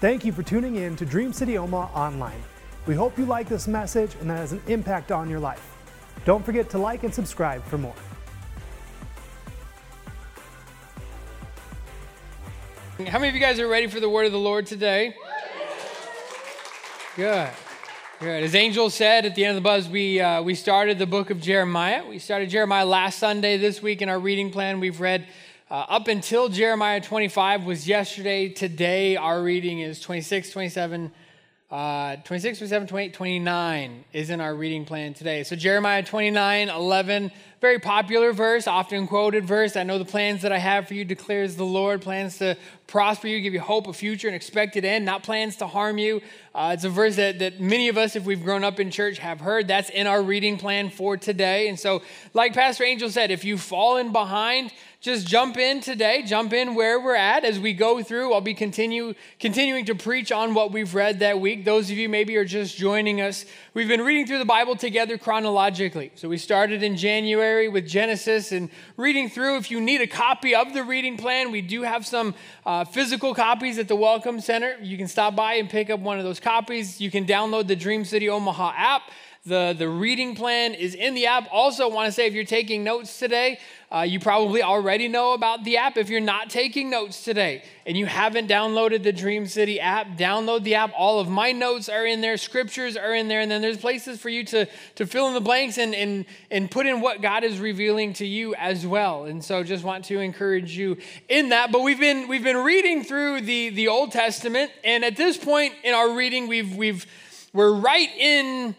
Thank you for tuning in to Dream City Omaha Online. We hope you like this message and that has an impact on your life. Don't forget to like and subscribe for more. How many of you guys are ready for the word of the Lord today? Good. Good. As Angel said at the end of the buzz, we, uh, we started the book of Jeremiah. We started Jeremiah last Sunday. This week in our reading plan, we've read uh, up until Jeremiah 25 was yesterday. Today, our reading is 26, 27, uh, 26, 27, 28, 29 is in our reading plan today. So, Jeremiah 29, 11, very popular verse, often quoted verse. I know the plans that I have for you declares the Lord, plans to prosper you, give you hope, a future, an expected end, not plans to harm you. Uh, it's a verse that, that many of us, if we've grown up in church, have heard. That's in our reading plan for today. And so, like Pastor Angel said, if you've fallen behind, just jump in today, jump in where we're at as we go through. I'll be continue continuing to preach on what we've read that week. Those of you maybe are just joining us. We've been reading through the Bible together chronologically. So we started in January with Genesis and reading through. If you need a copy of the reading plan, we do have some uh, physical copies at the Welcome Center. You can stop by and pick up one of those copies. You can download the Dream City Omaha app. The, the reading plan is in the app. Also, want to say if you're taking notes today, uh, you probably already know about the app. If you're not taking notes today and you haven't downloaded the Dream City app, download the app. All of my notes are in there, scriptures are in there, and then there's places for you to, to fill in the blanks and, and, and put in what God is revealing to you as well. And so just want to encourage you in that. But we've been we've been reading through the, the Old Testament, and at this point in our reading, we've we've we're right in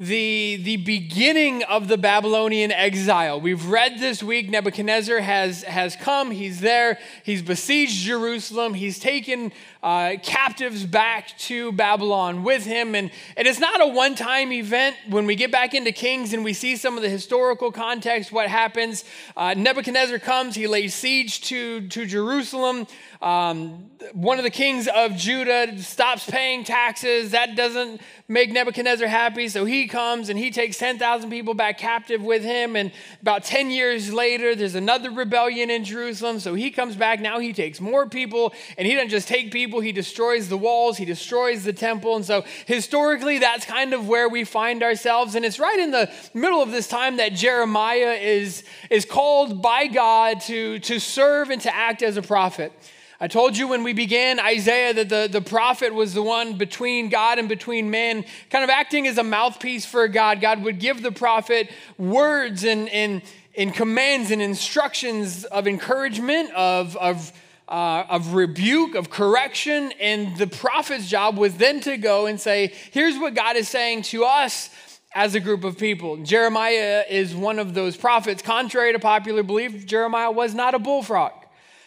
the, the beginning of the Babylonian exile. We've read this week Nebuchadnezzar has, has come, he's there, he's besieged Jerusalem, he's taken uh, captives back to Babylon with him. And, and it's not a one time event. When we get back into Kings and we see some of the historical context, what happens, uh, Nebuchadnezzar comes, he lays siege to, to Jerusalem. Um, one of the kings of Judah stops paying taxes. That doesn't make Nebuchadnezzar happy. So he comes and he takes 10,000 people back captive with him. And about 10 years later, there's another rebellion in Jerusalem. So he comes back. Now he takes more people. And he doesn't just take people, he destroys the walls, he destroys the temple. And so historically, that's kind of where we find ourselves. And it's right in the middle of this time that Jeremiah is, is called by God to, to serve and to act as a prophet. I told you when we began Isaiah that the, the prophet was the one between God and between men, kind of acting as a mouthpiece for God. God would give the prophet words and, and, and commands and instructions of encouragement, of, of, uh, of rebuke, of correction. And the prophet's job was then to go and say, here's what God is saying to us as a group of people. Jeremiah is one of those prophets. Contrary to popular belief, Jeremiah was not a bullfrog.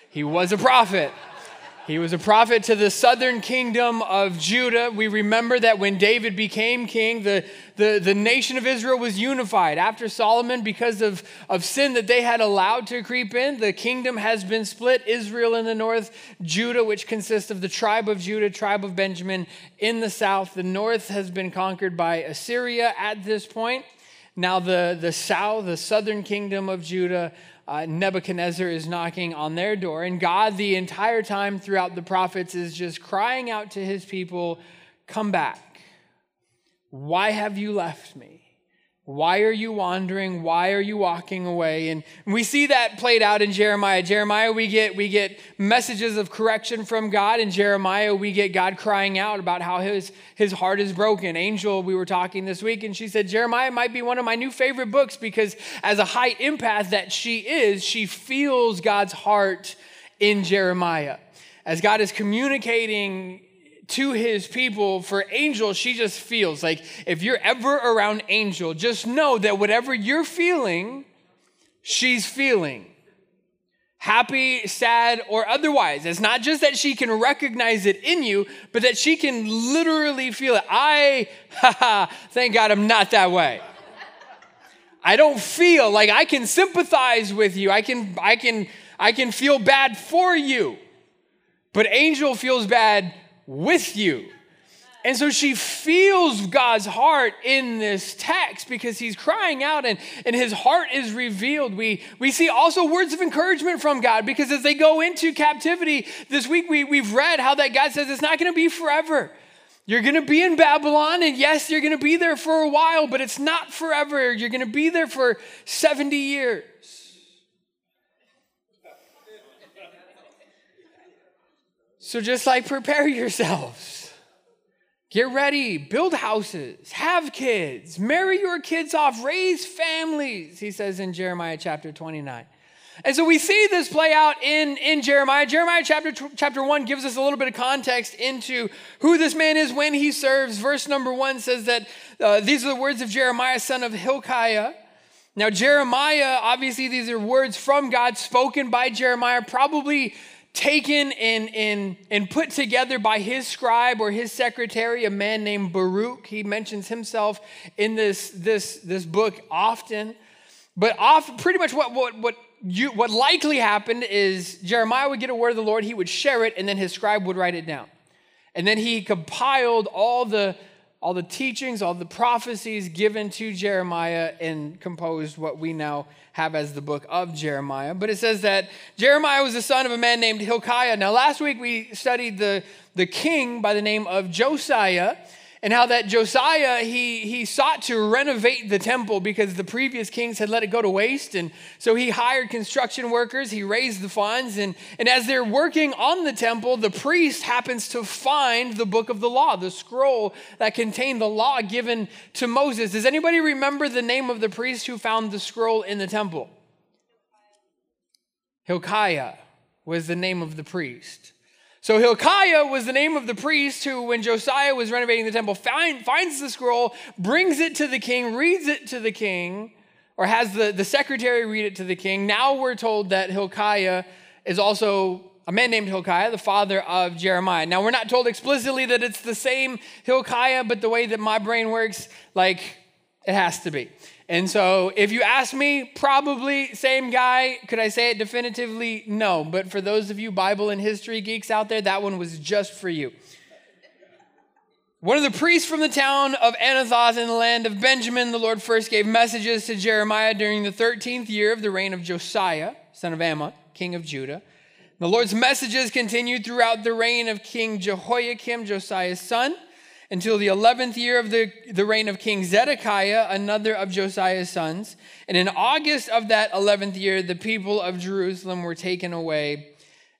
He was a prophet. He was a prophet to the southern kingdom of Judah. We remember that when David became king, the, the, the nation of Israel was unified. After Solomon, because of, of sin that they had allowed to creep in, the kingdom has been split Israel in the north, Judah, which consists of the tribe of Judah, tribe of Benjamin in the south. The north has been conquered by Assyria at this point. Now, the, the south, the southern kingdom of Judah, uh, Nebuchadnezzar is knocking on their door. And God, the entire time throughout the prophets, is just crying out to his people, Come back. Why have you left me? Why are you wandering? Why are you walking away? And we see that played out in Jeremiah. Jeremiah, we get, we get messages of correction from God. In Jeremiah, we get God crying out about how his, his heart is broken. Angel, we were talking this week, and she said, Jeremiah might be one of my new favorite books because, as a high empath that she is, she feels God's heart in Jeremiah. As God is communicating to his people for Angel, she just feels like if you're ever around Angel, just know that whatever you're feeling, she's feeling. Happy, sad, or otherwise. It's not just that she can recognize it in you, but that she can literally feel it. I, haha, thank God I'm not that way. I don't feel like I can sympathize with you. I can, I can, I can feel bad for you. But Angel feels bad with you. And so she feels God's heart in this text because he's crying out and, and his heart is revealed. We, we see also words of encouragement from God because as they go into captivity this week, we, we've read how that God says it's not going to be forever. You're going to be in Babylon, and yes, you're going to be there for a while, but it's not forever. You're going to be there for 70 years. So just like prepare yourselves Get ready, build houses, have kids, marry your kids off, raise families, he says in Jeremiah chapter 29. And so we see this play out in, in Jeremiah. Jeremiah chapter, chapter 1 gives us a little bit of context into who this man is when he serves. Verse number 1 says that uh, these are the words of Jeremiah, son of Hilkiah. Now, Jeremiah, obviously, these are words from God spoken by Jeremiah, probably taken and, and, and put together by his scribe or his secretary, a man named Baruch. He mentions himself in this, this, this book often. But off, pretty much what, what, what, you, what likely happened is Jeremiah would get a word of the Lord, he would share it, and then his scribe would write it down. And then he compiled all the, all the teachings, all the prophecies given to Jeremiah, and composed what we now have as the book of Jeremiah. But it says that Jeremiah was the son of a man named Hilkiah. Now, last week we studied the, the king by the name of Josiah and how that Josiah he he sought to renovate the temple because the previous kings had let it go to waste. And so he hired construction workers he raised the funds and and as they're working on the temple the priest happens to find the book of the law the scroll that contained the law given to Moses. Does anybody remember the name of the priest who found the scroll in the temple? Hilkiah was the name of the priest so Hilkiah was the name of the priest who, when Josiah was renovating the temple, find, finds the scroll, brings it to the king, reads it to the king, or has the, the secretary read it to the king. Now we're told that Hilkiah is also a man named Hilkiah, the father of Jeremiah. Now we're not told explicitly that it's the same Hilkiah, but the way that my brain works, like it has to be. And so, if you ask me, probably same guy. Could I say it definitively? No. But for those of you Bible and history geeks out there, that one was just for you. One of the priests from the town of Anathoth in the land of Benjamin, the Lord first gave messages to Jeremiah during the 13th year of the reign of Josiah, son of Amon, king of Judah. The Lord's messages continued throughout the reign of King Jehoiakim, Josiah's son until the 11th year of the, the reign of King Zedekiah, another of Josiah's sons. And in August of that 11th year, the people of Jerusalem were taken away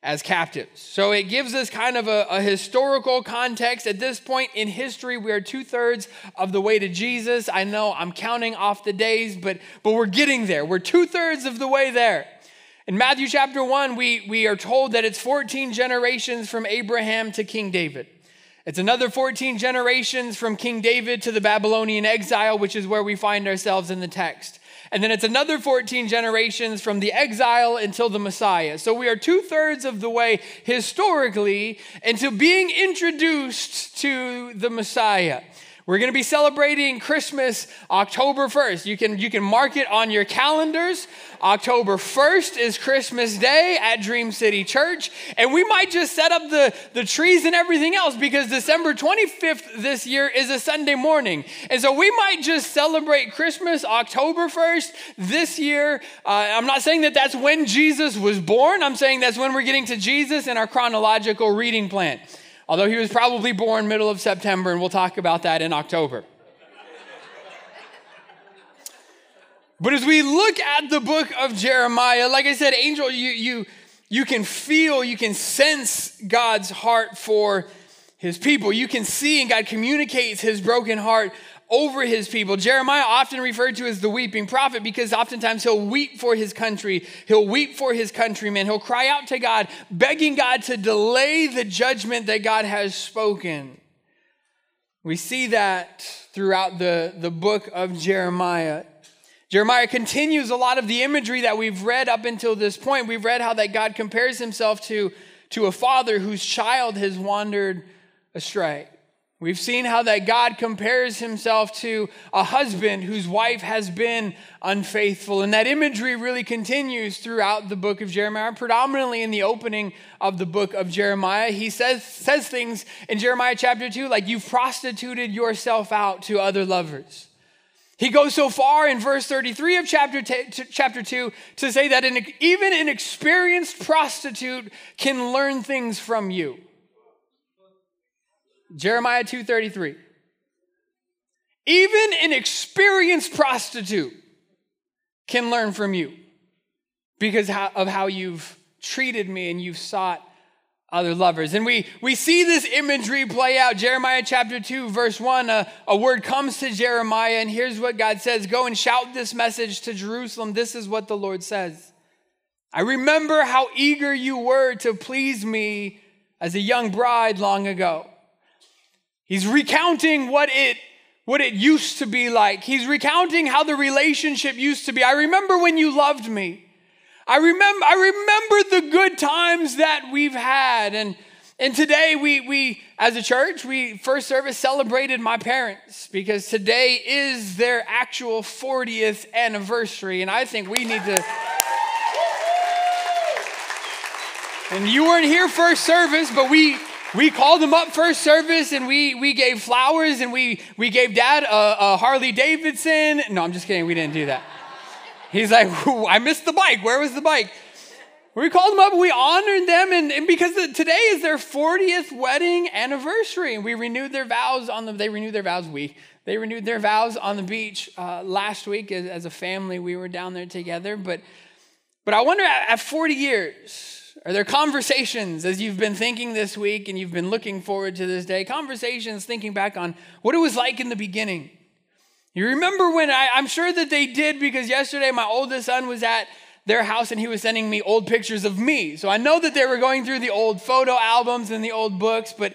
as captives. So it gives us kind of a, a historical context. At this point in history, we are two thirds of the way to Jesus. I know I'm counting off the days, but, but we're getting there. We're two thirds of the way there. In Matthew chapter 1, we, we are told that it's 14 generations from Abraham to King David. It's another 14 generations from King David to the Babylonian exile, which is where we find ourselves in the text. And then it's another 14 generations from the exile until the Messiah. So we are two thirds of the way historically into being introduced to the Messiah. We're going to be celebrating Christmas October 1st. You can, you can mark it on your calendars. October 1st is Christmas Day at Dream City Church. And we might just set up the, the trees and everything else because December 25th this year is a Sunday morning. And so we might just celebrate Christmas October 1st this year. Uh, I'm not saying that that's when Jesus was born, I'm saying that's when we're getting to Jesus in our chronological reading plan although he was probably born middle of September, and we'll talk about that in October. but as we look at the book of Jeremiah, like I said, Angel, you, you, you can feel, you can sense God's heart for his people. You can see, and God communicates his broken heart over his people. Jeremiah often referred to as the weeping prophet because oftentimes he'll weep for his country. He'll weep for his countrymen. He'll cry out to God, begging God to delay the judgment that God has spoken. We see that throughout the, the book of Jeremiah. Jeremiah continues a lot of the imagery that we've read up until this point. We've read how that God compares himself to, to a father whose child has wandered astray. We've seen how that God compares himself to a husband whose wife has been unfaithful. And that imagery really continues throughout the book of Jeremiah, predominantly in the opening of the book of Jeremiah. He says, says things in Jeremiah chapter 2 like, You've prostituted yourself out to other lovers. He goes so far in verse 33 of chapter, t- chapter 2 to say that an, even an experienced prostitute can learn things from you. Jeremiah 2:33. Even an experienced prostitute can learn from you because of how you've treated me and you've sought other lovers. And we, we see this imagery play out. Jeremiah chapter 2, verse 1, a, a word comes to Jeremiah, and here's what God says Go and shout this message to Jerusalem. This is what the Lord says. I remember how eager you were to please me as a young bride long ago. He's recounting what it what it used to be like. He's recounting how the relationship used to be. I remember when you loved me. I remember I remember the good times that we've had and and today we we as a church we first service celebrated my parents because today is their actual 40th anniversary and I think we need to And you weren't here first service but we we called him up first service and we, we gave flowers and we, we gave dad a, a Harley Davidson. No, I'm just kidding. We didn't do that. He's like, I missed the bike. Where was the bike? We called them up we honored them, and, and because the, today is their 40th wedding anniversary, and we renewed their vows on the. They renewed their vows. We they renewed their vows on the beach uh, last week as, as, a family. We were down there together, but but I wonder at, at 40 years, are there conversations as you've been thinking this week and you've been looking forward to this day? Conversations thinking back on what it was like in the beginning. You remember when I, I'm sure that they did because yesterday my oldest son was at their house and he was sending me old pictures of me. So I know that they were going through the old photo albums and the old books, but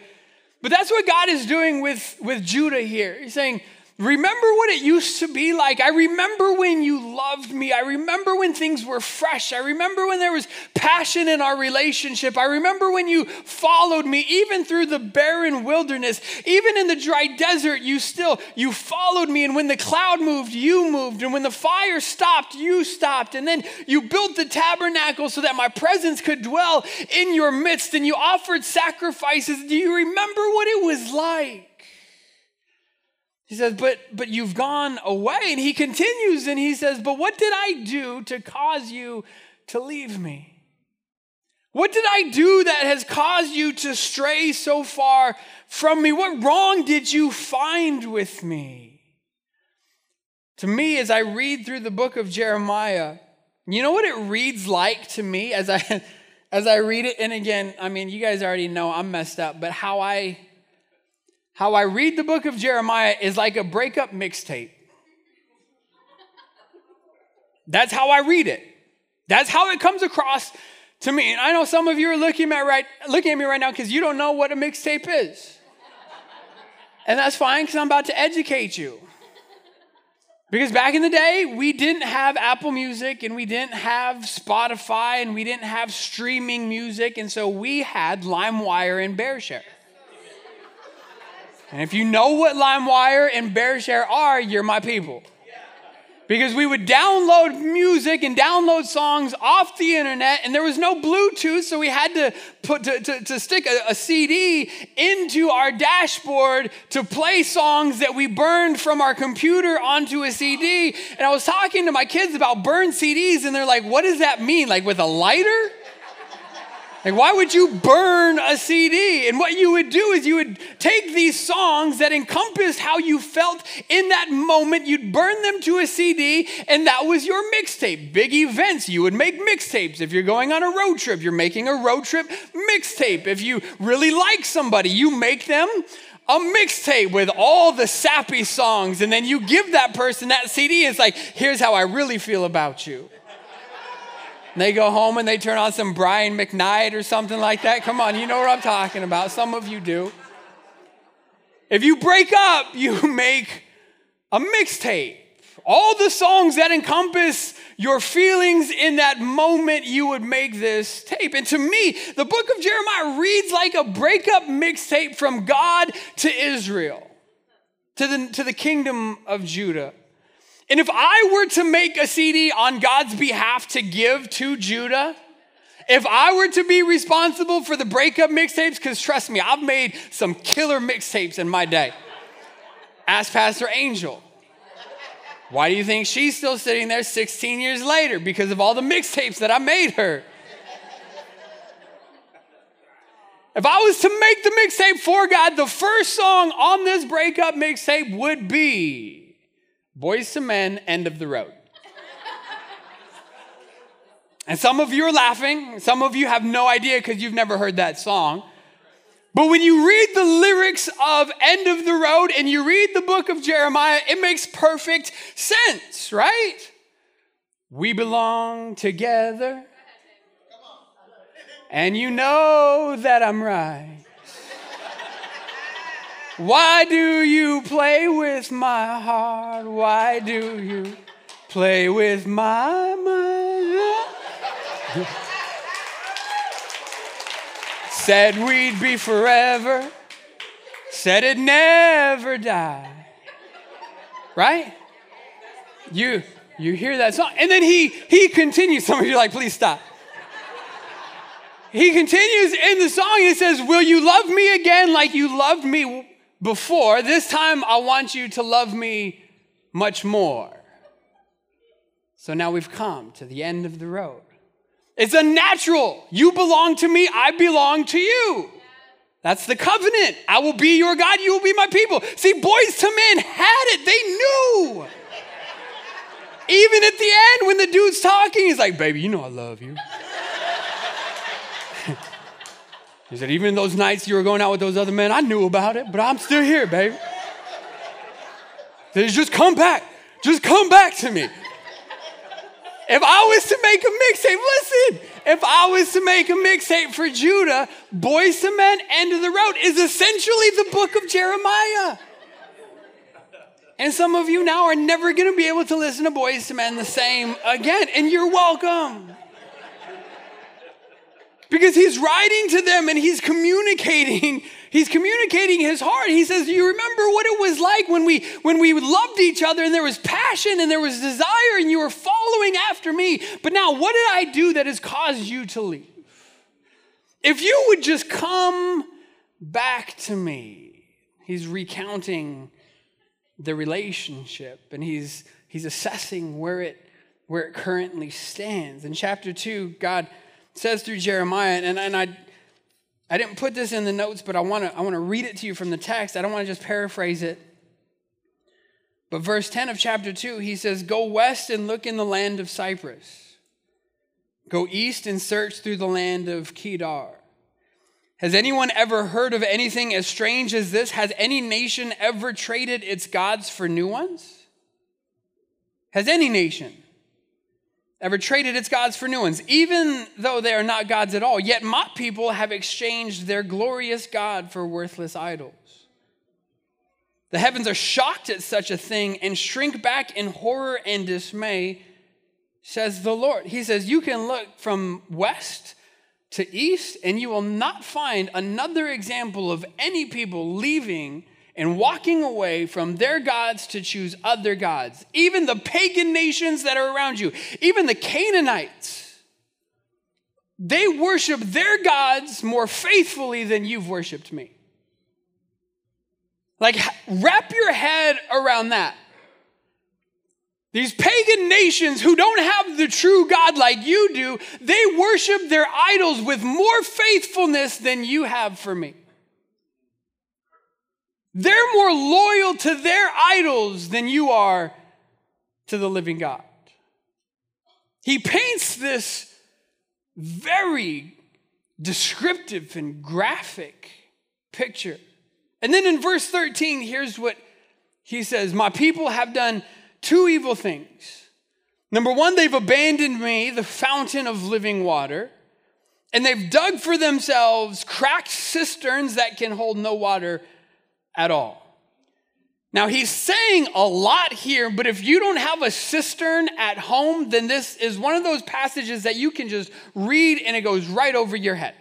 but that's what God is doing with, with Judah here. He's saying, Remember what it used to be like. I remember when you loved me. I remember when things were fresh. I remember when there was passion in our relationship. I remember when you followed me even through the barren wilderness. Even in the dry desert, you still you followed me and when the cloud moved, you moved. And when the fire stopped, you stopped. And then you built the tabernacle so that my presence could dwell in your midst and you offered sacrifices. Do you remember what it was like? He says, but, but you've gone away. And he continues and he says, But what did I do to cause you to leave me? What did I do that has caused you to stray so far from me? What wrong did you find with me? To me, as I read through the book of Jeremiah, you know what it reads like to me as I as I read it? And again, I mean, you guys already know I'm messed up, but how I how I read the book of Jeremiah is like a breakup mixtape. That's how I read it. That's how it comes across to me. And I know some of you are looking at right looking at me right now because you don't know what a mixtape is. And that's fine because I'm about to educate you. Because back in the day, we didn't have Apple Music and we didn't have Spotify and we didn't have streaming music. And so we had LimeWire and BearShare. And if you know what LimeWire and BearShare are, you're my people. Because we would download music and download songs off the internet, and there was no Bluetooth, so we had to put to, to, to stick a, a CD into our dashboard to play songs that we burned from our computer onto a CD. And I was talking to my kids about burned CDs, and they're like, "What does that mean? Like with a lighter?" Like, why would you burn a CD? And what you would do is you would take these songs that encompassed how you felt in that moment, you'd burn them to a CD, and that was your mixtape. Big events, you would make mixtapes. If you're going on a road trip, you're making a road trip mixtape. If you really like somebody, you make them a mixtape with all the sappy songs, and then you give that person that CD. It's like, here's how I really feel about you. And they go home and they turn on some Brian McKnight or something like that. Come on, you know what I'm talking about. Some of you do. If you break up, you make a mixtape. All the songs that encompass your feelings in that moment, you would make this tape. And to me, the book of Jeremiah reads like a breakup mixtape from God to Israel, to the, to the kingdom of Judah. And if I were to make a CD on God's behalf to give to Judah, if I were to be responsible for the breakup mixtapes, because trust me, I've made some killer mixtapes in my day. Ask Pastor Angel. Why do you think she's still sitting there 16 years later? Because of all the mixtapes that I made her. If I was to make the mixtape for God, the first song on this breakup mixtape would be Boyz II Men, End of the Road. And some of you are laughing. Some of you have no idea because you've never heard that song. But when you read the lyrics of End of the Road and you read the book of Jeremiah, it makes perfect sense, right? We belong together. And you know that I'm right. Why do you play with my heart? Why do you play with my mind? Said we'd be forever. Said it never die. Right? You you hear that song. And then he he continues. Some of you are like, please stop. He continues in the song. He says, Will you love me again like you loved me before? This time I want you to love me much more. So now we've come to the end of the road. It's unnatural. You belong to me, I belong to you. That's the covenant. I will be your God, you will be my people. See, Boyz II Men had it, they knew. Even at the end, when the dude's talking, he's like, Baby, you know I love you. He said, Even those nights you were going out with those other men, I knew about it, but I'm still here, baby. He said, Just come back. Just come back to me. If I was to make a mixtape, listen, if I was to make a mixtape for Judah, Boyz II Men, End of the Road is essentially the book of Jeremiah. And some of you now are never going to be able to listen to Boyz II Men the same again, and you're welcome. Because he's writing to them and he's communicating He's communicating his heart. He says, You remember what it was like when we when we loved each other and there was passion and there was desire and you were following after me. But now what did I do that has caused you to leave? If you would just come back to me. He's recounting the relationship and he's he's assessing where it where it currently stands. In chapter 2, God says through Jeremiah, and, and I I didn't put this in the notes, but I want to I want to read it to you from the text. I don't want to just paraphrase it. But verse 10 of chapter 2, he says, Go west and look in the land of Cyprus. Go east and search through the land of Kedar. Has anyone ever heard of anything as strange as this? Has any nation ever traded its gods for new ones? Has any nation? Ever traded its gods for new ones, even though they are not gods at all. Yet my people have exchanged their glorious God for worthless idols. The heavens are shocked at such a thing and shrink back in horror and dismay, says the Lord. He says, You can look from west to east, and you will not find another example of any people leaving and walking away from their gods to choose other gods. Even the pagan nations that are around you, even the Canaanites, they worship their gods more faithfully than you've worshiped me. Like, wrap your head around that. These pagan nations who don't have the true God like you do, they worship their idols with more faithfulness than you have for me. They're more loyal to their idols than you are to the living God. He paints this very descriptive and graphic picture. And then in verse 13, here's what he says My people have done two evil things. Number one, they've abandoned me, the fountain of living water, and they've dug for themselves cracked cisterns that can hold no water at all. Now, he's saying a lot here, but if you don't have a cistern at home, then this is one of those passages that you can just read and it goes right over your head.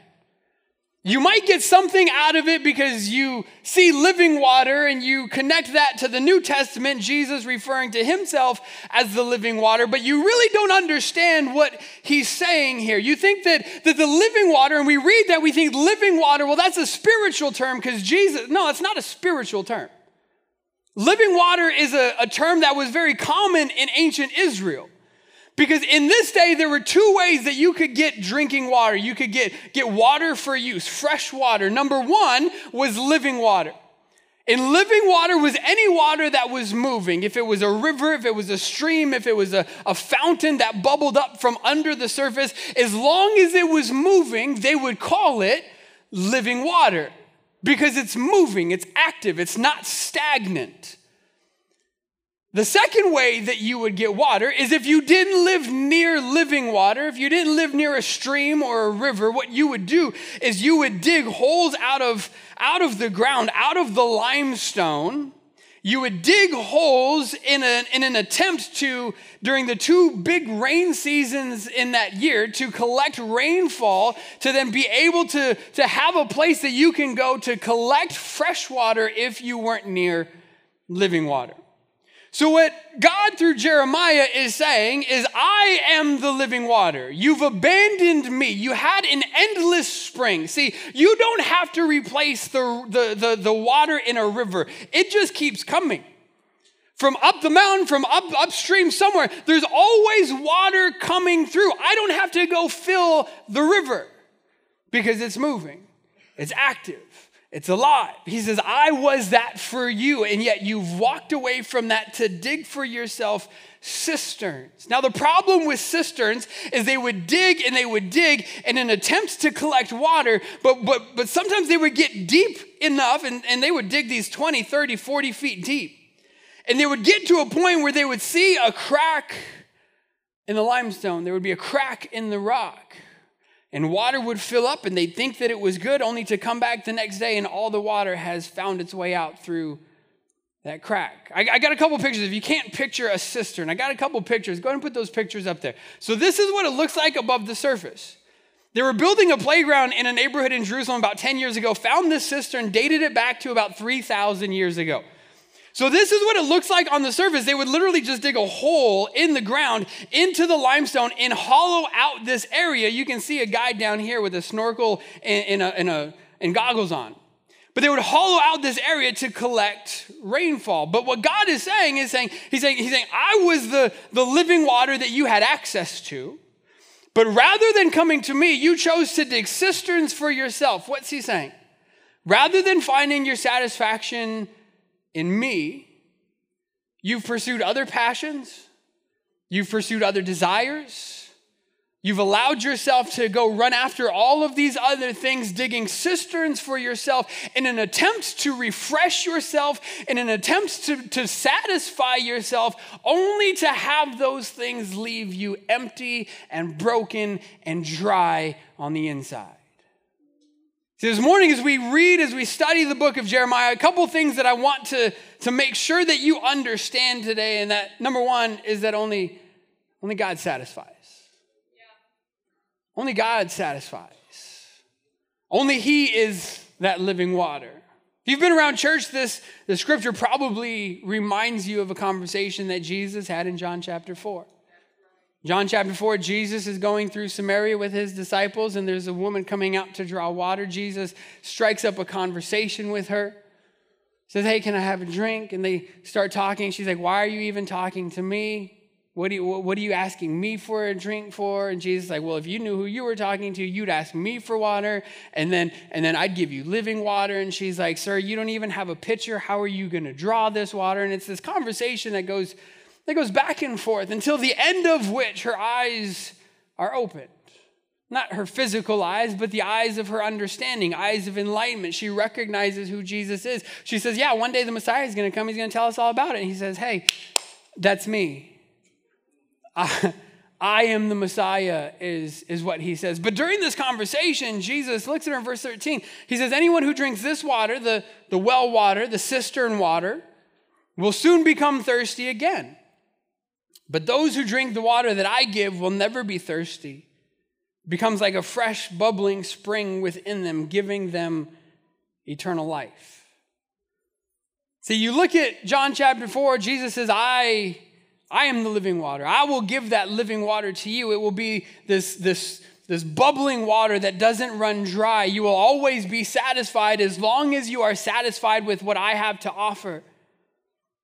You might get something out of it because you see living water and you connect that to the New Testament, Jesus referring to himself as the living water, but you really don't understand what he's saying here. You think that, that the living water, and we read that, we think living water, well, that's a spiritual term because Jesus, no, it's not a spiritual term. Living water is a, a term that was very common in ancient Israel. Because in this day, there were two ways that you could get drinking water. You could get, get water for use, fresh water. Number one was living water. And living water was any water that was moving. If it was a river, if it was a stream, if it was a, a fountain that bubbled up from under the surface, as long as it was moving, they would call it living water because it's moving, it's active, it's not stagnant. The second way that you would get water is if you didn't live near living water, if you didn't live near a stream or a river, what you would do is you would dig holes out of, out of the ground, out of the limestone. You would dig holes in, a, in an attempt to, during the two big rain seasons in that year, to collect rainfall, to then be able to, to have a place that you can go to collect fresh water if you weren't near living water. So, what God through Jeremiah is saying is, I am the living water. You've abandoned me. You had an endless spring. See, you don't have to replace the, the, the, the water in a river, it just keeps coming. From up the mountain, from up upstream somewhere, there's always water coming through. I don't have to go fill the river because it's moving, it's active. It's alive. He says, I was that for you, and yet you've walked away from that to dig for yourself cisterns. Now, the problem with cisterns is they would dig and they would dig in an attempt to collect water, but, but, but sometimes they would get deep enough and, and they would dig these 20, 30, 40 feet deep. And they would get to a point where they would see a crack in the limestone, there would be a crack in the rock and water would fill up and they'd think that it was good only to come back the next day and all the water has found its way out through that crack. I, I, got a couple pictures. If you can't picture a cistern, I got a couple pictures. Go ahead and put those pictures up there. So, this is what it looks like above the surface. They were building a playground in a neighborhood in Jerusalem about 10 years ago, found this cistern, dated it back to about 3,000 years ago. So, this is what it looks like on the surface. They would literally just dig a hole in the ground into the limestone and hollow out this area. You can see a guy down here with a snorkel and, and, a, and, a, and goggles on. But they would hollow out this area to collect rainfall. But what God is saying is saying, He's saying, He's saying, I was the, the living water that you had access to. But rather than coming to me, you chose to dig cisterns for yourself. What's He saying? Rather than finding your satisfaction in me, you've pursued other passions, you've pursued other desires, You've allowed yourself to go run after all of these other things, digging cisterns for yourself in an attempt to refresh yourself, in an attempt to, to satisfy yourself, only to have those things leave you empty and broken and dry on the inside. See, this morning, as we read, as we study the book of Jeremiah, a couple things that I want to, to make sure that you understand today, and that number one is that only, only God satisfies. Yeah. Only God satisfies. Only He is that living water. If you've been around church, this the scripture probably reminds you of a conversation that Jesus had in John chapter 4. John chapter 4, Jesus is going through Samaria with his disciples, and there's a woman coming out to draw water. Jesus strikes up a conversation with her, says, Hey, can I have a drink? And they start talking. She's like, Why are you even talking to me? What, do you, what are you asking me for a drink for? And Jesus is like, Well, if you knew who you were talking to, you'd ask me for water, and then, and then I'd give you living water. And she's like, Sir, you don't even have a pitcher. How are you going to draw this water? And it's this conversation that goes that goes back and forth until the end of which her eyes are opened. Not her physical eyes, but the eyes of her understanding, eyes of enlightenment. She recognizes who Jesus is. She says, Yeah, one day the Messiah is going to come. He's going to tell us all about it. And he says, Hey, that's me. I, I am the Messiah, is, is what he says. But during this conversation, Jesus looks at her in verse 13. He says, Anyone who drinks this water, the, the well water, the cistern water, will soon become thirsty again. But those who drink the water that I give will never be thirsty. It becomes like a fresh, bubbling spring within them, giving them eternal life. See, you look at John chapter 4, Jesus says, I, I am the living water. I will give that living water to you. It will be this, this, this bubbling water that doesn't run dry. You will always be satisfied as long as you are satisfied with what I have to offer.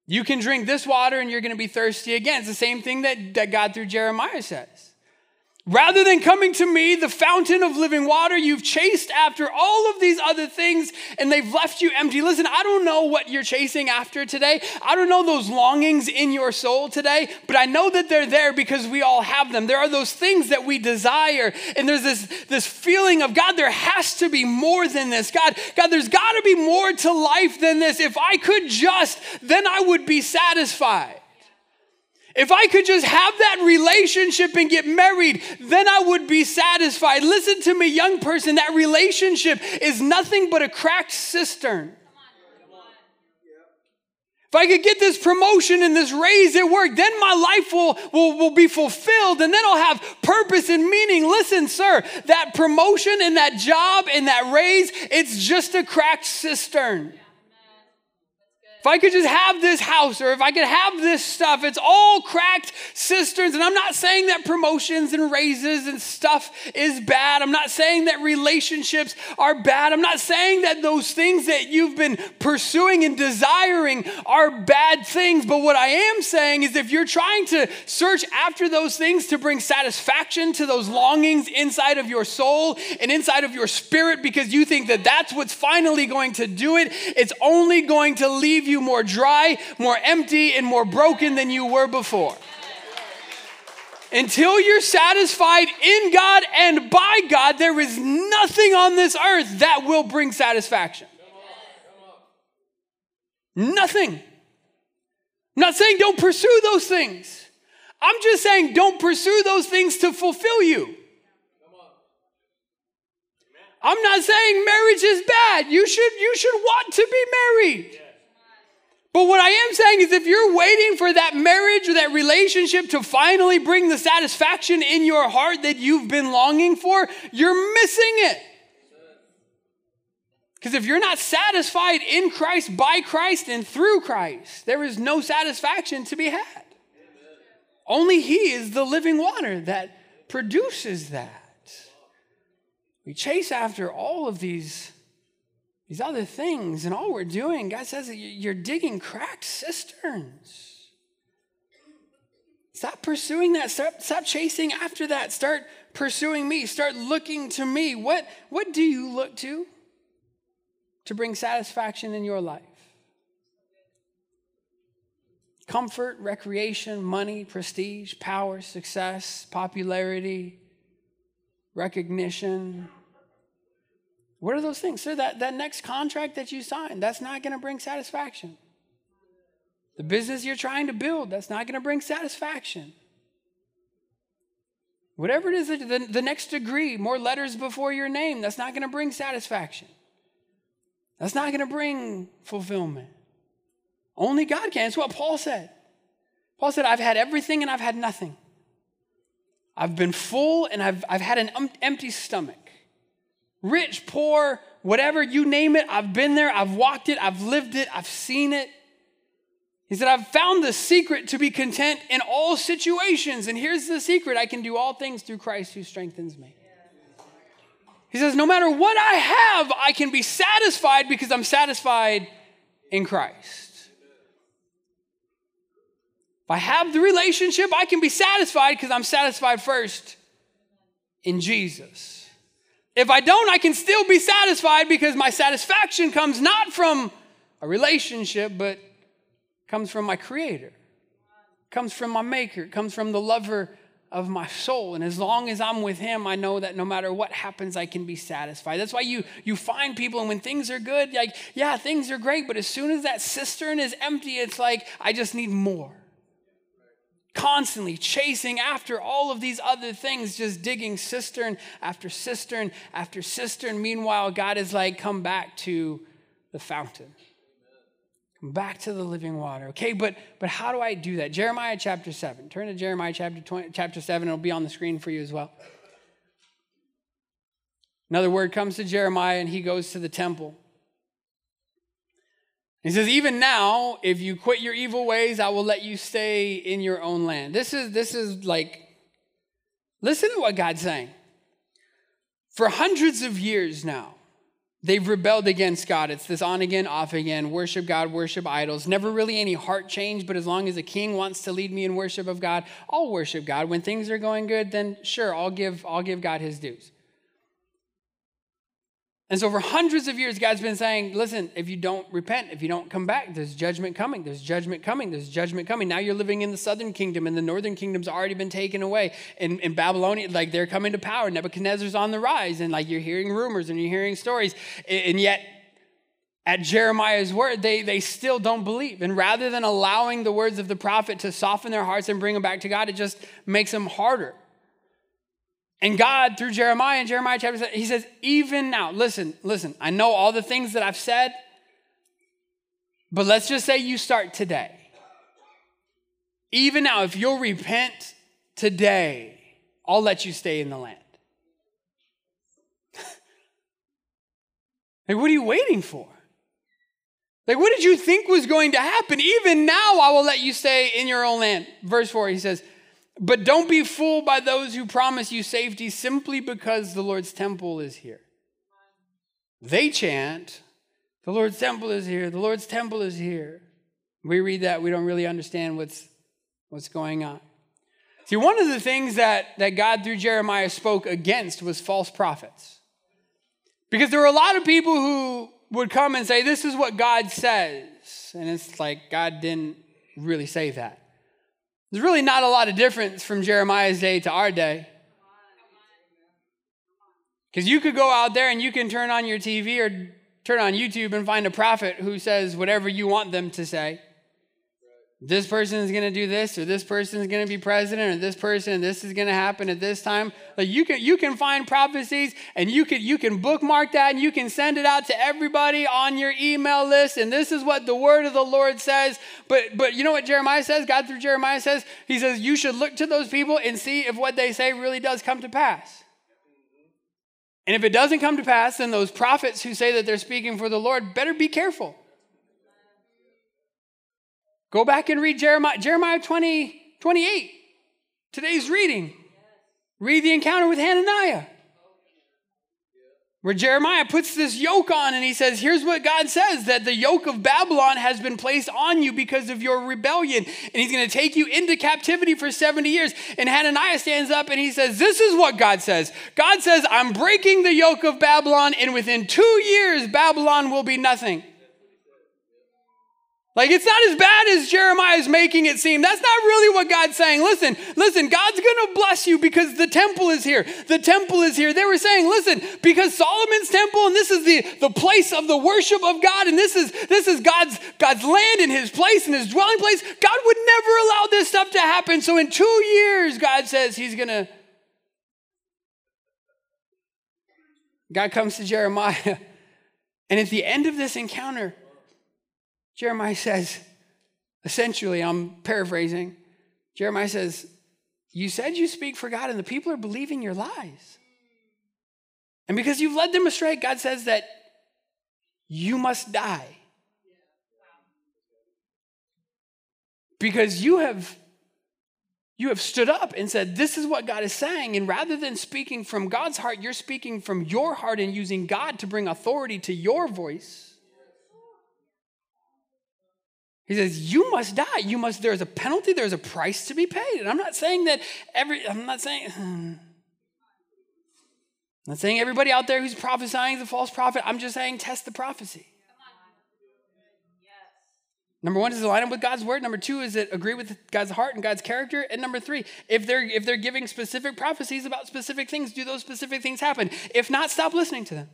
You can drink this water and you're going to be thirsty again. It's the same thing that, that God through Jeremiah says. Rather than coming to me, the fountain of living water, you've chased after all of these other things and they've left you empty. Listen, I don't know what you're chasing after today. I don't know those longings in your soul today, but I know that they're there because we all have them. There are those things that we desire, and there's this, this feeling of God, there has to be more than this. God, God, there's got to be more to life than this. If I could just, then I would be satisfied. If I could just have that relationship and get married, then I would be satisfied. Listen to me, young person, that relationship is nothing but a cracked cistern. If I could get this promotion and this raise at work, then my life will, will, will be fulfilled and then I'll have purpose and meaning. Listen, sir, that promotion and that job and that raise, it's just a cracked cistern. If I could just have this house or if I could have this stuff, it's all cracked cisterns. And I'm not saying that promotions and raises and stuff is bad. I'm not saying that relationships are bad. I'm not saying that those things that you've been pursuing and desiring are bad things. But what I am saying is if you're trying to search after those things to bring satisfaction to those longings inside of your soul and inside of your spirit because you think that that's what's finally going to do it, it's only going to leave you you more dry, more empty, and more broken than you were before. Until you're satisfied in God and by God, there is nothing on this earth that will bring satisfaction. Nothing. I'm not saying don't pursue those things. I'm just saying don't pursue those things to fulfill you. I'm not saying marriage is bad. You should, you should want to be married. But what I am saying is if you're waiting for that marriage or that relationship to finally bring the satisfaction in your heart that you've been longing for, you're missing it. Because if you're not satisfied in Christ, by Christ, and through Christ, there is no satisfaction to be had. Only He is the living water that produces that. We chase after all of these these other things, and all we're doing, God says you're digging cracked cisterns. Stop pursuing that. Stop, stop chasing after that. Start pursuing me. Start looking to me. What, what do you look to to bring satisfaction in your life? Comfort, recreation, money, prestige, power, success, popularity, recognition, what are those things? Sir, that, that next contract that you sign, that's not going to bring satisfaction. The business you're trying to build, that's not going to bring satisfaction. Whatever it is, the, the next degree, more letters before your name, that's not going to bring satisfaction. That's not going to bring fulfillment. Only God can. It's what Paul said. Paul said, I've had everything and I've had nothing. I've been full and I've, I've had an empty stomach. Rich, poor, whatever, you name it, I've been there, I've walked it, I've lived it, I've seen it. He said, I've found the secret to be content in all situations. And here's the secret I can do all things through Christ who strengthens me. He says, No matter what I have, I can be satisfied because I'm satisfied in Christ. If I have the relationship, I can be satisfied because I'm satisfied first in Jesus. If I don't, I can still be satisfied because my satisfaction comes not from a relationship, but comes from my creator, comes from my maker, comes from the lover of my soul. And as long as I'm with him, I know that no matter what happens, I can be satisfied. That's why you you find people and when things are good, like, yeah, things are great, but as soon as that cistern is empty, it's like, I just need more constantly chasing after all of these other things, just digging cistern after cistern after cistern. Meanwhile, God is like, come back to the fountain. Come back to the living water. Okay, but but how do I do that? Jeremiah chapter 7. Turn to Jeremiah chapter 20, chapter 7. It'll be on the screen for you as well. Another word comes to Jeremiah and he goes to the temple. He says, Even now, if you quit your evil ways, I will let you stay in your own land. This is this is like, listen to what God's saying. For hundreds of years now, They've rebelled against God. It's this on again, off again, worship God, worship idols. Never really any heart change, but as long as a king wants to lead me in worship of God, I'll worship God. When things are going good, then sure, I'll give, I'll give God his dues. And so, for hundreds of years, God's been saying, listen, if you don't repent, if you don't come back, there's judgment coming, there's judgment coming, there's judgment coming. Now you're living in the southern kingdom, and the northern kingdom's already been taken away. In, in Babylonia, like they're coming to power. Nebuchadnezzar's on the rise, and like you're hearing rumors and you're hearing stories. And yet, at Jeremiah's word, they, they still don't believe. And rather than allowing the words of the prophet to soften their hearts and bring them back to God, it just makes them harder. And God, through Jeremiah in Jeremiah chapter 7, he says, even now, listen, listen, I know all the things that I've said, but let's just say you start today. Even now, if you'll repent today, I'll let you stay in the land. like, what are you waiting for? Like, what did you think was going to happen? Even now, I will let you stay in your own land. Verse 4, he says, but don't be fooled by those who promise you safety simply because the Lord's temple is here. They chant, The Lord's temple is here, the Lord's temple is here. We read that, we don't really understand what's, what's going on. See, one of the things that, that God through Jeremiah spoke against was false prophets. Because there were a lot of people who would come and say, This is what God says. And it's like, God didn't really say that. There's really not a lot of difference from Jeremiah's day to our day. Because you could go out there and you can turn on your TV or turn on YouTube and find a prophet who says whatever you want them to say this person is going to do this or this person is going to be president or this person this is going to happen at this time. Like you can you can find prophecies and you can you can bookmark that and you can send it out to everybody on your email list and this is what the word of the lord says. But but you know what jeremiah says? God through jeremiah says he says you should look to those people and see if what they say really does come to pass. And if it doesn't come to pass then those prophets who say that they're speaking for the lord better be careful Go back and read Jeremiah, Jeremiah 20, 28, today's reading. Read the encounter with Hananiah, where Jeremiah puts this yoke on and he says, Here's what God says that the yoke of Babylon has been placed on you because of your rebellion, and he's going to take you into captivity for 70 years. And Hananiah stands up and he says, This is what God says. God says, I'm breaking the yoke of Babylon, and within two years, Babylon will be nothing. Like it's not as bad as Jeremiah is making it seem. That's not really what God's saying. Listen, listen, God's going to bless you because the temple is here. The temple is here. They were saying, listen, because Solomon's temple and this is the, the place of the worship of God and this is this is God's God's land and his place and his dwelling place. God would never allow this stuff to happen. So in 2 years God says he's going to God comes to Jeremiah and at the end of this encounter Jeremiah says, essentially, I'm paraphrasing, Jeremiah says, You said you speak for God, and the people are believing your lies. And because you've led them astray, God says that you must die. Because you have you have stood up and said, This is what God is saying. And rather than speaking from God's heart, you're speaking from your heart and using God to bring authority to your voice. He says, You must die. You must, there's a penalty, there's a price to be paid. And I'm not saying that every, I'm not saying, I'm not saying everybody out there who's prophesying is a false prophet. I'm just saying test the prophecy. Number one, does it line up with God's word? Number two, is it agree with God's heart and God's character? And number three, if they're if they're giving specific prophecies about specific things, do those specific things happen? If not, stop listening to them.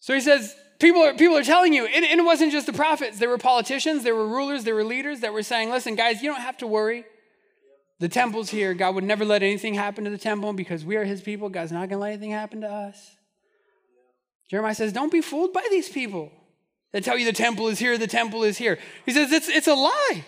So he says, people are, people are telling you, and, it wasn't just the prophets. There were politicians, there were rulers, there were leaders that were saying, listen, guys, you don't have to worry. The temple's here. God would never let anything happen to the temple because we are his people. God's not going to let anything happen to us. Jeremiah says, Don't be fooled by these people that tell you the temple is here, the temple is here. He says, It's, it's a lie.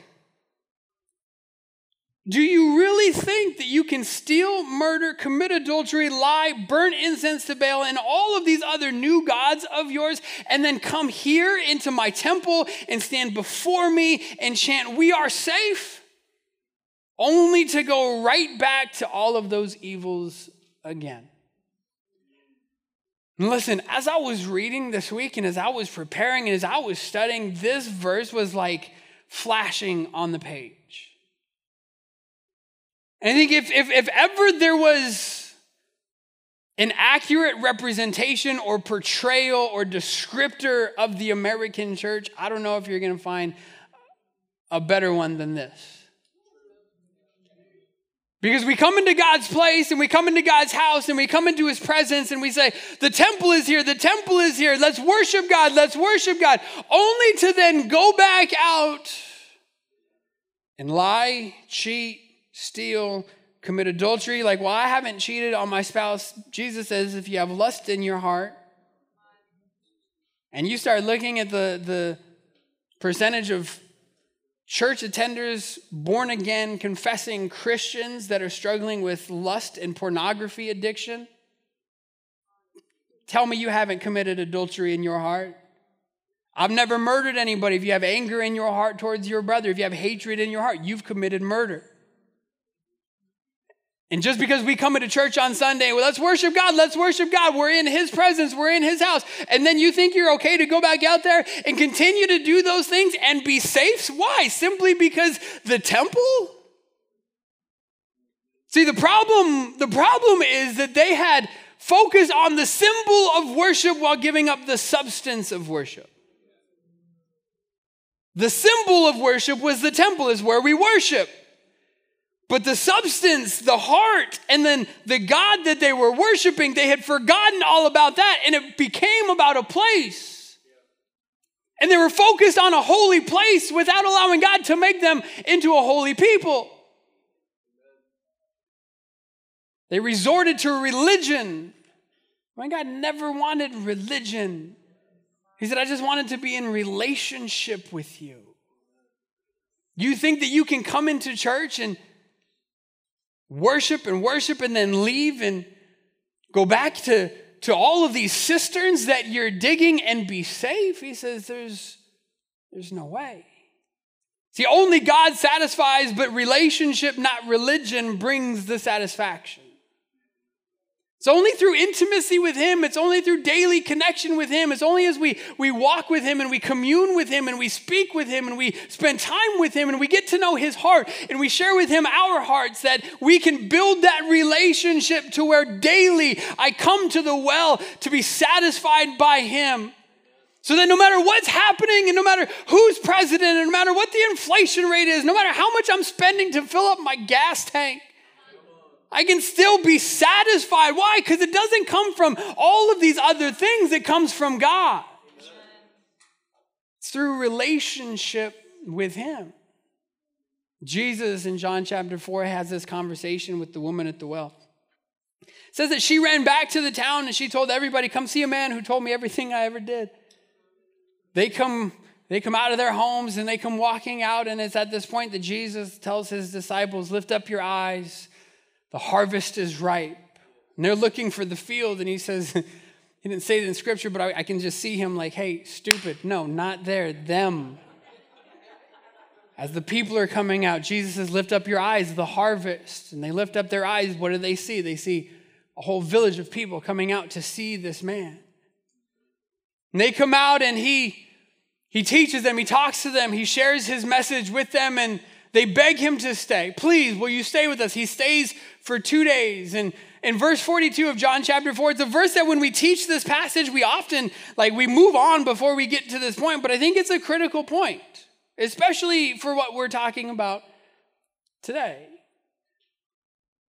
Do you really think that you can steal, murder, commit adultery, lie, burn incense to Baal, and all of these other new gods of yours, and then come here into my temple and stand before me and chant, We are safe? Only to go right back to all of those evils again. listen, as I was reading this week and as I was preparing and as I was studying, this verse was like flashing on the page. And I think if, if, if ever there was an accurate representation or portrayal or descriptor of the American church, I don't know if you're going to find a better one than this. Because we come into God's place and we come into God's house and we come into his presence and we say, The temple is here, the temple is here, let's worship God, let's worship God, only to then go back out and lie, cheat, steal, commit adultery. Like, well, I haven't cheated on my spouse. Jesus says if you have lust in your heart and you start looking at the, the percentage of church attenders, born again, confessing Christians that are struggling with lust and pornography addiction, tell me you haven't committed adultery in your heart. I've never murdered anybody. If you have anger in your heart towards your brother, if you have hatred in your heart, you've committed murder. And just because we come into church on Sunday, well, let's worship God, let's worship God. We're in His presence, we're in His house. And then you think you're okay to go back out there and continue to do those things and be safe? Why? Simply because the temple? See, the problem, the problem is that they had focused on the symbol of worship while giving up the substance of worship. The symbol of worship was the temple, is where we worship. But the substance, the heart, and then the God that they were worshiping, they had forgotten all about that, and it became about a place. And they were focused on a holy place without allowing God to make them into a holy people. They resorted to religion when God never wanted religion. He said, I just wanted to be in relationship with you. You think that you can come into church and worship and worship and then leave and go back to, to all of these cisterns that you're digging and be safe? He says, There's, there's no way. See, only God satisfies, but relationship, not religion, brings the satisfaction. It's only through intimacy with Him. It's only through daily connection with Him. It's only as we, we walk with Him and we commune with Him and we speak with Him and we spend time with Him and we get to know His heart and we share with Him our hearts that we can build that relationship to where daily I come to the well to be satisfied by Him. So that no matter what's happening and no matter who's president and no matter what the inflation rate is, no matter how much I'm spending to fill up my gas tank, I can still be satisfied. Why? Because it doesn't come from all of these other things, it comes from God. It's through relationship with Him. Jesus in John chapter 4 has this conversation with the woman at the well. It says that she ran back to the town and she told everybody, Come see a man who told me everything I ever did. They come, they come out of their homes and they come walking out, and it's at this point that Jesus tells his disciples, Lift up your eyes the harvest is ripe. And they're looking for the field, and he says, he didn't say it in scripture, but I, I, can just see him like, hey, stupid. No, not there, them. As the people are coming out, Jesus says, lift up your eyes, the harvest. And they lift up their eyes. What do they see? They see a whole village of people coming out to see this man. And they come out and he he teaches them, he talks to them, he shares his message with them, and they beg him to stay. Please, will you stay with us? He stays for two days. And in verse 42 of John chapter 4, it's a verse that when we teach this passage, we often, like, we move on before we get to this point, but I think it's a critical point, especially for what we're talking about today.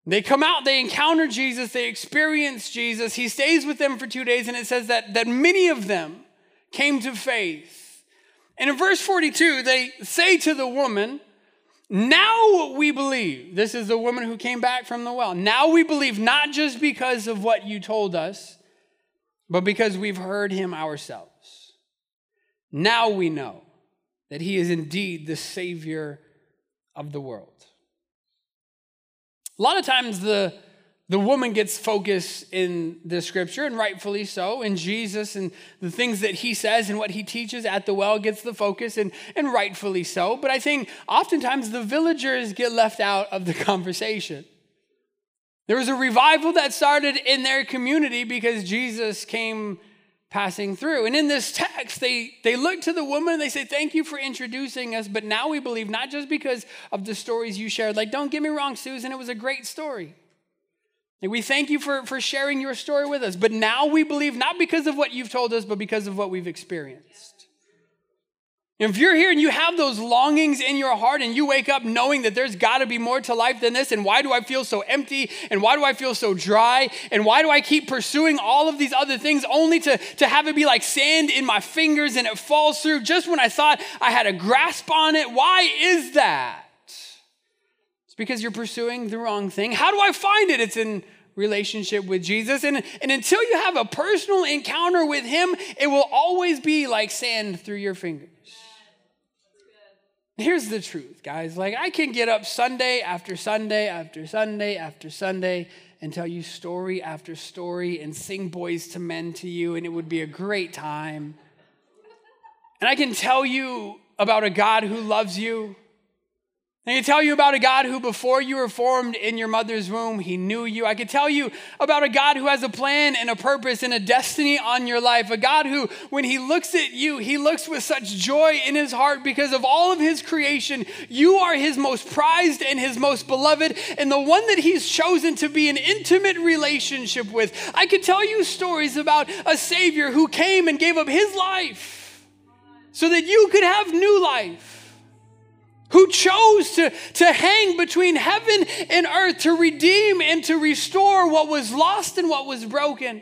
They come out, they encounter Jesus, they experience Jesus. He stays with them for two days, and it says that, that many of them came to faith. And in verse 42, they say to the woman, now we believe. This is the woman who came back from the well. Now we believe not just because of what you told us, but because we've heard him ourselves. Now we know that he is indeed the Savior of the world. A lot of times the the woman gets focus in the scripture, and rightfully so, and Jesus and the things that he says and what he teaches at the well gets the focus, and, and rightfully so. But I think oftentimes the villagers get left out of the conversation. There was a revival that started in their community because Jesus came passing through. And in this text, they, they look to the woman and they say, Thank you for introducing us, but now we believe not just because of the stories you shared. Like, don't get me wrong, Susan, it was a great story. We thank you for, for sharing your story with us. But now we believe not because of what you've told us, but because of what we've experienced. If you're here and you have those longings in your heart and you wake up knowing that there's got to be more to life than this, and why do I feel so empty? And why do I feel so dry? And why do I keep pursuing all of these other things only to, to have it be like sand in my fingers and it falls through just when I thought I had a grasp on it? Why is that? Because you're pursuing the wrong thing. How do I find it? It's in relationship with Jesus. And, and until you have a personal encounter with Him, it will always be like sand through your fingers. Here's the truth, guys. Like, I can get up Sunday after Sunday after Sunday after Sunday and tell you story after story and sing Boyz II Men to you, and it would be a great time. And I can tell you about a God who loves you I can tell you about a God who, before you were formed in your mother's womb, he knew you. I could tell you about a God who has a plan and a purpose and a destiny on your life. A God who, when he looks at you, he looks with such joy in his heart because of all of his creation. You are his most prized and his most beloved, and the one that he's chosen to be an intimate relationship with. I could tell you stories about a Savior who came and gave up his life so that you could have new life who chose to, to hang between heaven and earth to redeem and to restore what was lost and what was broken,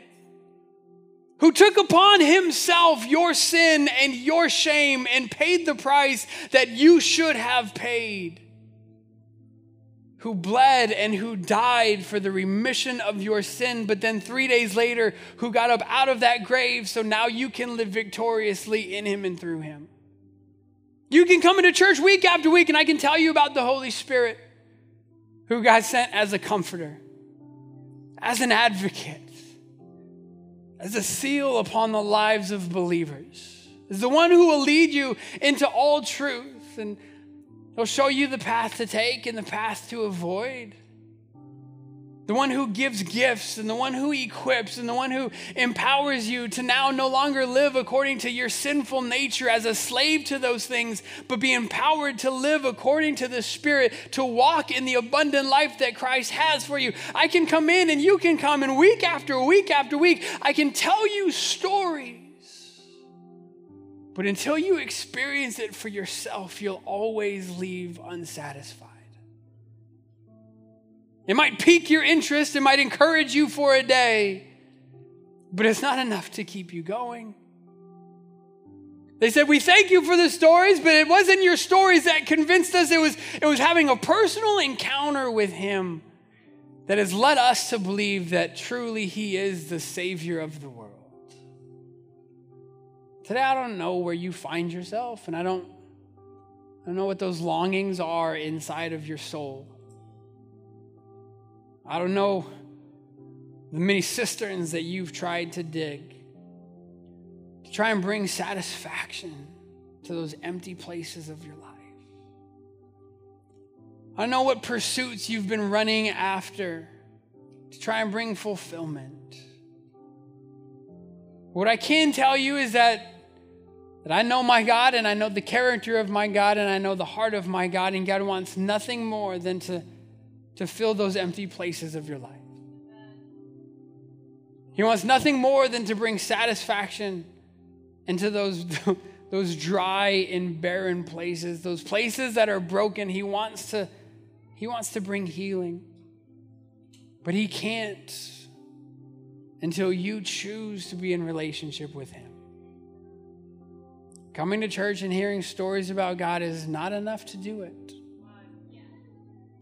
who took upon himself your sin and your shame and paid the price that you should have paid, who bled and who died for the remission of your sin, but then three days later, who got up out of that grave so now you can live victoriously in him and through him. You can come into church week after week, and I can tell you about the Holy Spirit who God sent as a comforter, as an advocate, as a seal upon the lives of believers, as the one who will lead you into all truth, and he'll show you the path to take and the path to avoid the one who gives gifts and the one who equips and the one who empowers you to now no longer live according to your sinful nature as a slave to those things, but be empowered to live according to the Spirit, to walk in the abundant life that Christ has for you. I can come in and you can come, and week after week after week, I can tell you stories. But until you experience it for yourself, you'll always leave unsatisfied. It might pique your interest, it might encourage you for a day, but it's not enough to keep you going. They said, We thank you for the stories, but it wasn't your stories that convinced us. It was, it was having a personal encounter with Him that has led us to believe that truly He is the Savior of the world. Today, I don't know where you find yourself, and I don't, I don't know what those longings are inside of your soul. I don't know the many cisterns that you've tried to dig to try and bring satisfaction to those empty places of your life. I don't know what pursuits you've been running after to try and bring fulfillment. What I can tell you is that, that I know my God and I know the character of my God and I know the heart of my God, and God wants nothing more than to to fill those empty places of your life. He wants nothing more than to bring satisfaction into those, those dry and barren places, those places that are broken. He wants to, he wants to bring healing. But he can't until you choose to be in relationship with him. Coming to church and hearing stories about God is not enough to do it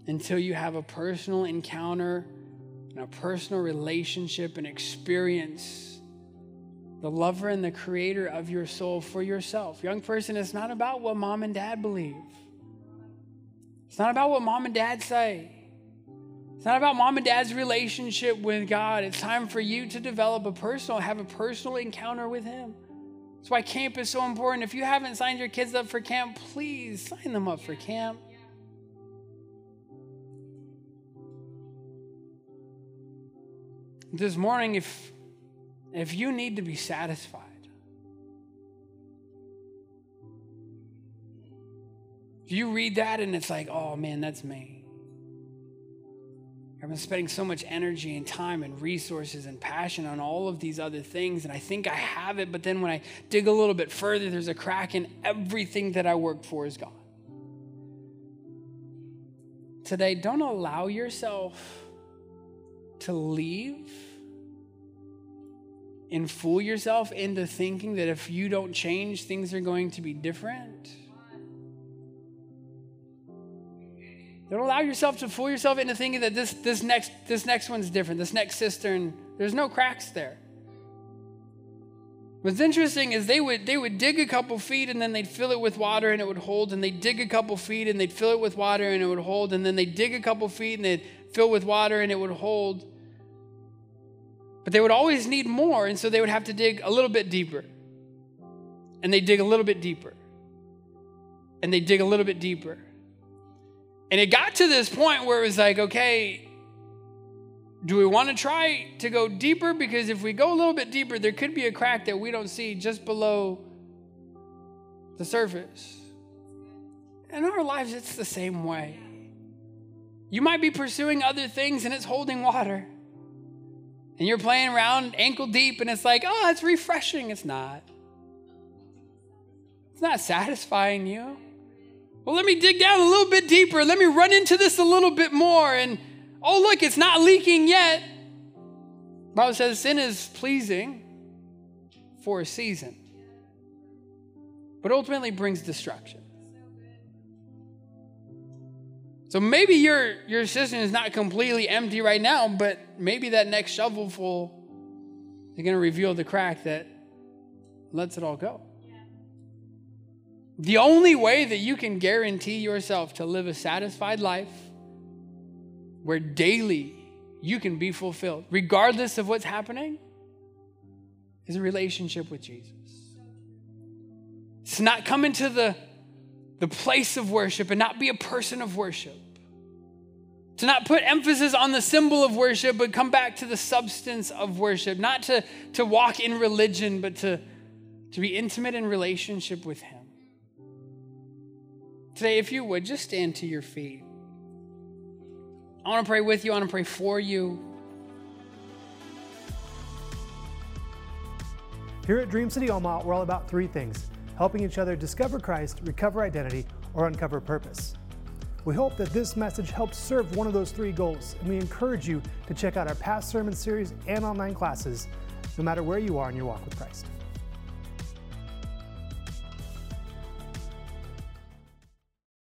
until you have a personal encounter and a personal relationship and experience the lover and the creator of your soul for yourself. Young person, it's not about what mom and dad believe. It's not about what mom and dad say. It's not about mom and dad's relationship with God. It's time for you to develop a personal, have a personal encounter with Him. That's why camp is so important. If you haven't signed your kids up for camp, please sign them up for camp. This morning, if if you need to be satisfied, if you read that and it's like, oh man, that's me. I've been spending so much energy and time and resources and passion on all of these other things, and I think I have it, but then when I dig a little bit further, there's a crack, and everything that I worked for is gone. Today, don't allow yourself to leave and fool yourself into thinking that if you don't change, things are going to be different. Don't allow yourself to fool yourself into thinking that this, this, next, this next one's different. This next cistern, there's no cracks there. What's interesting is they would, they would dig a couple feet and then they'd fill it with water and it would hold, and they'd dig a couple feet and they'd fill it with water and it would hold, and then they'd dig a couple feet and they'd fill with water and it would hold. But they would always need more, and so they would have to dig a little bit deeper. And they dig a little bit deeper. And they dig a little bit deeper. And it got to this point where it was like, okay, do we want to try to go deeper? Because if we go a little bit deeper, there could be a crack that we don't see just below the surface. In our lives, it's the same way. You might be pursuing other things and it's holding water. And you're playing around ankle deep and it's like, oh, it's refreshing. It's not. It's not satisfying you. Well, let me dig down a little bit deeper. Let me run into this a little bit more. And oh, look, it's not leaking yet. The Bible says sin is pleasing for a season, but ultimately brings destruction. So maybe your, your cistern is not completely empty right now, but maybe that next shovelful is going to reveal the crack that lets it all go. The only way that you can guarantee yourself to live a satisfied life where daily you can be fulfilled, regardless of what's happening, is a relationship with Jesus. It's not coming to the, the place of worship and not be a person of worship. To not put emphasis on the symbol of worship, but come back to the substance of worship. Not to, to walk in religion, but to, to be intimate in relationship with Him. Today, if you would, just stand to your feet. I want to pray with you, I want to pray for you. Here at Dream City Omaha, we're all about three things helping each other discover Christ, recover identity, or uncover purpose. We hope that this message helps serve one of those three goals, and we encourage you to check out our past sermon series and online classes, no matter where you are in your walk with Christ.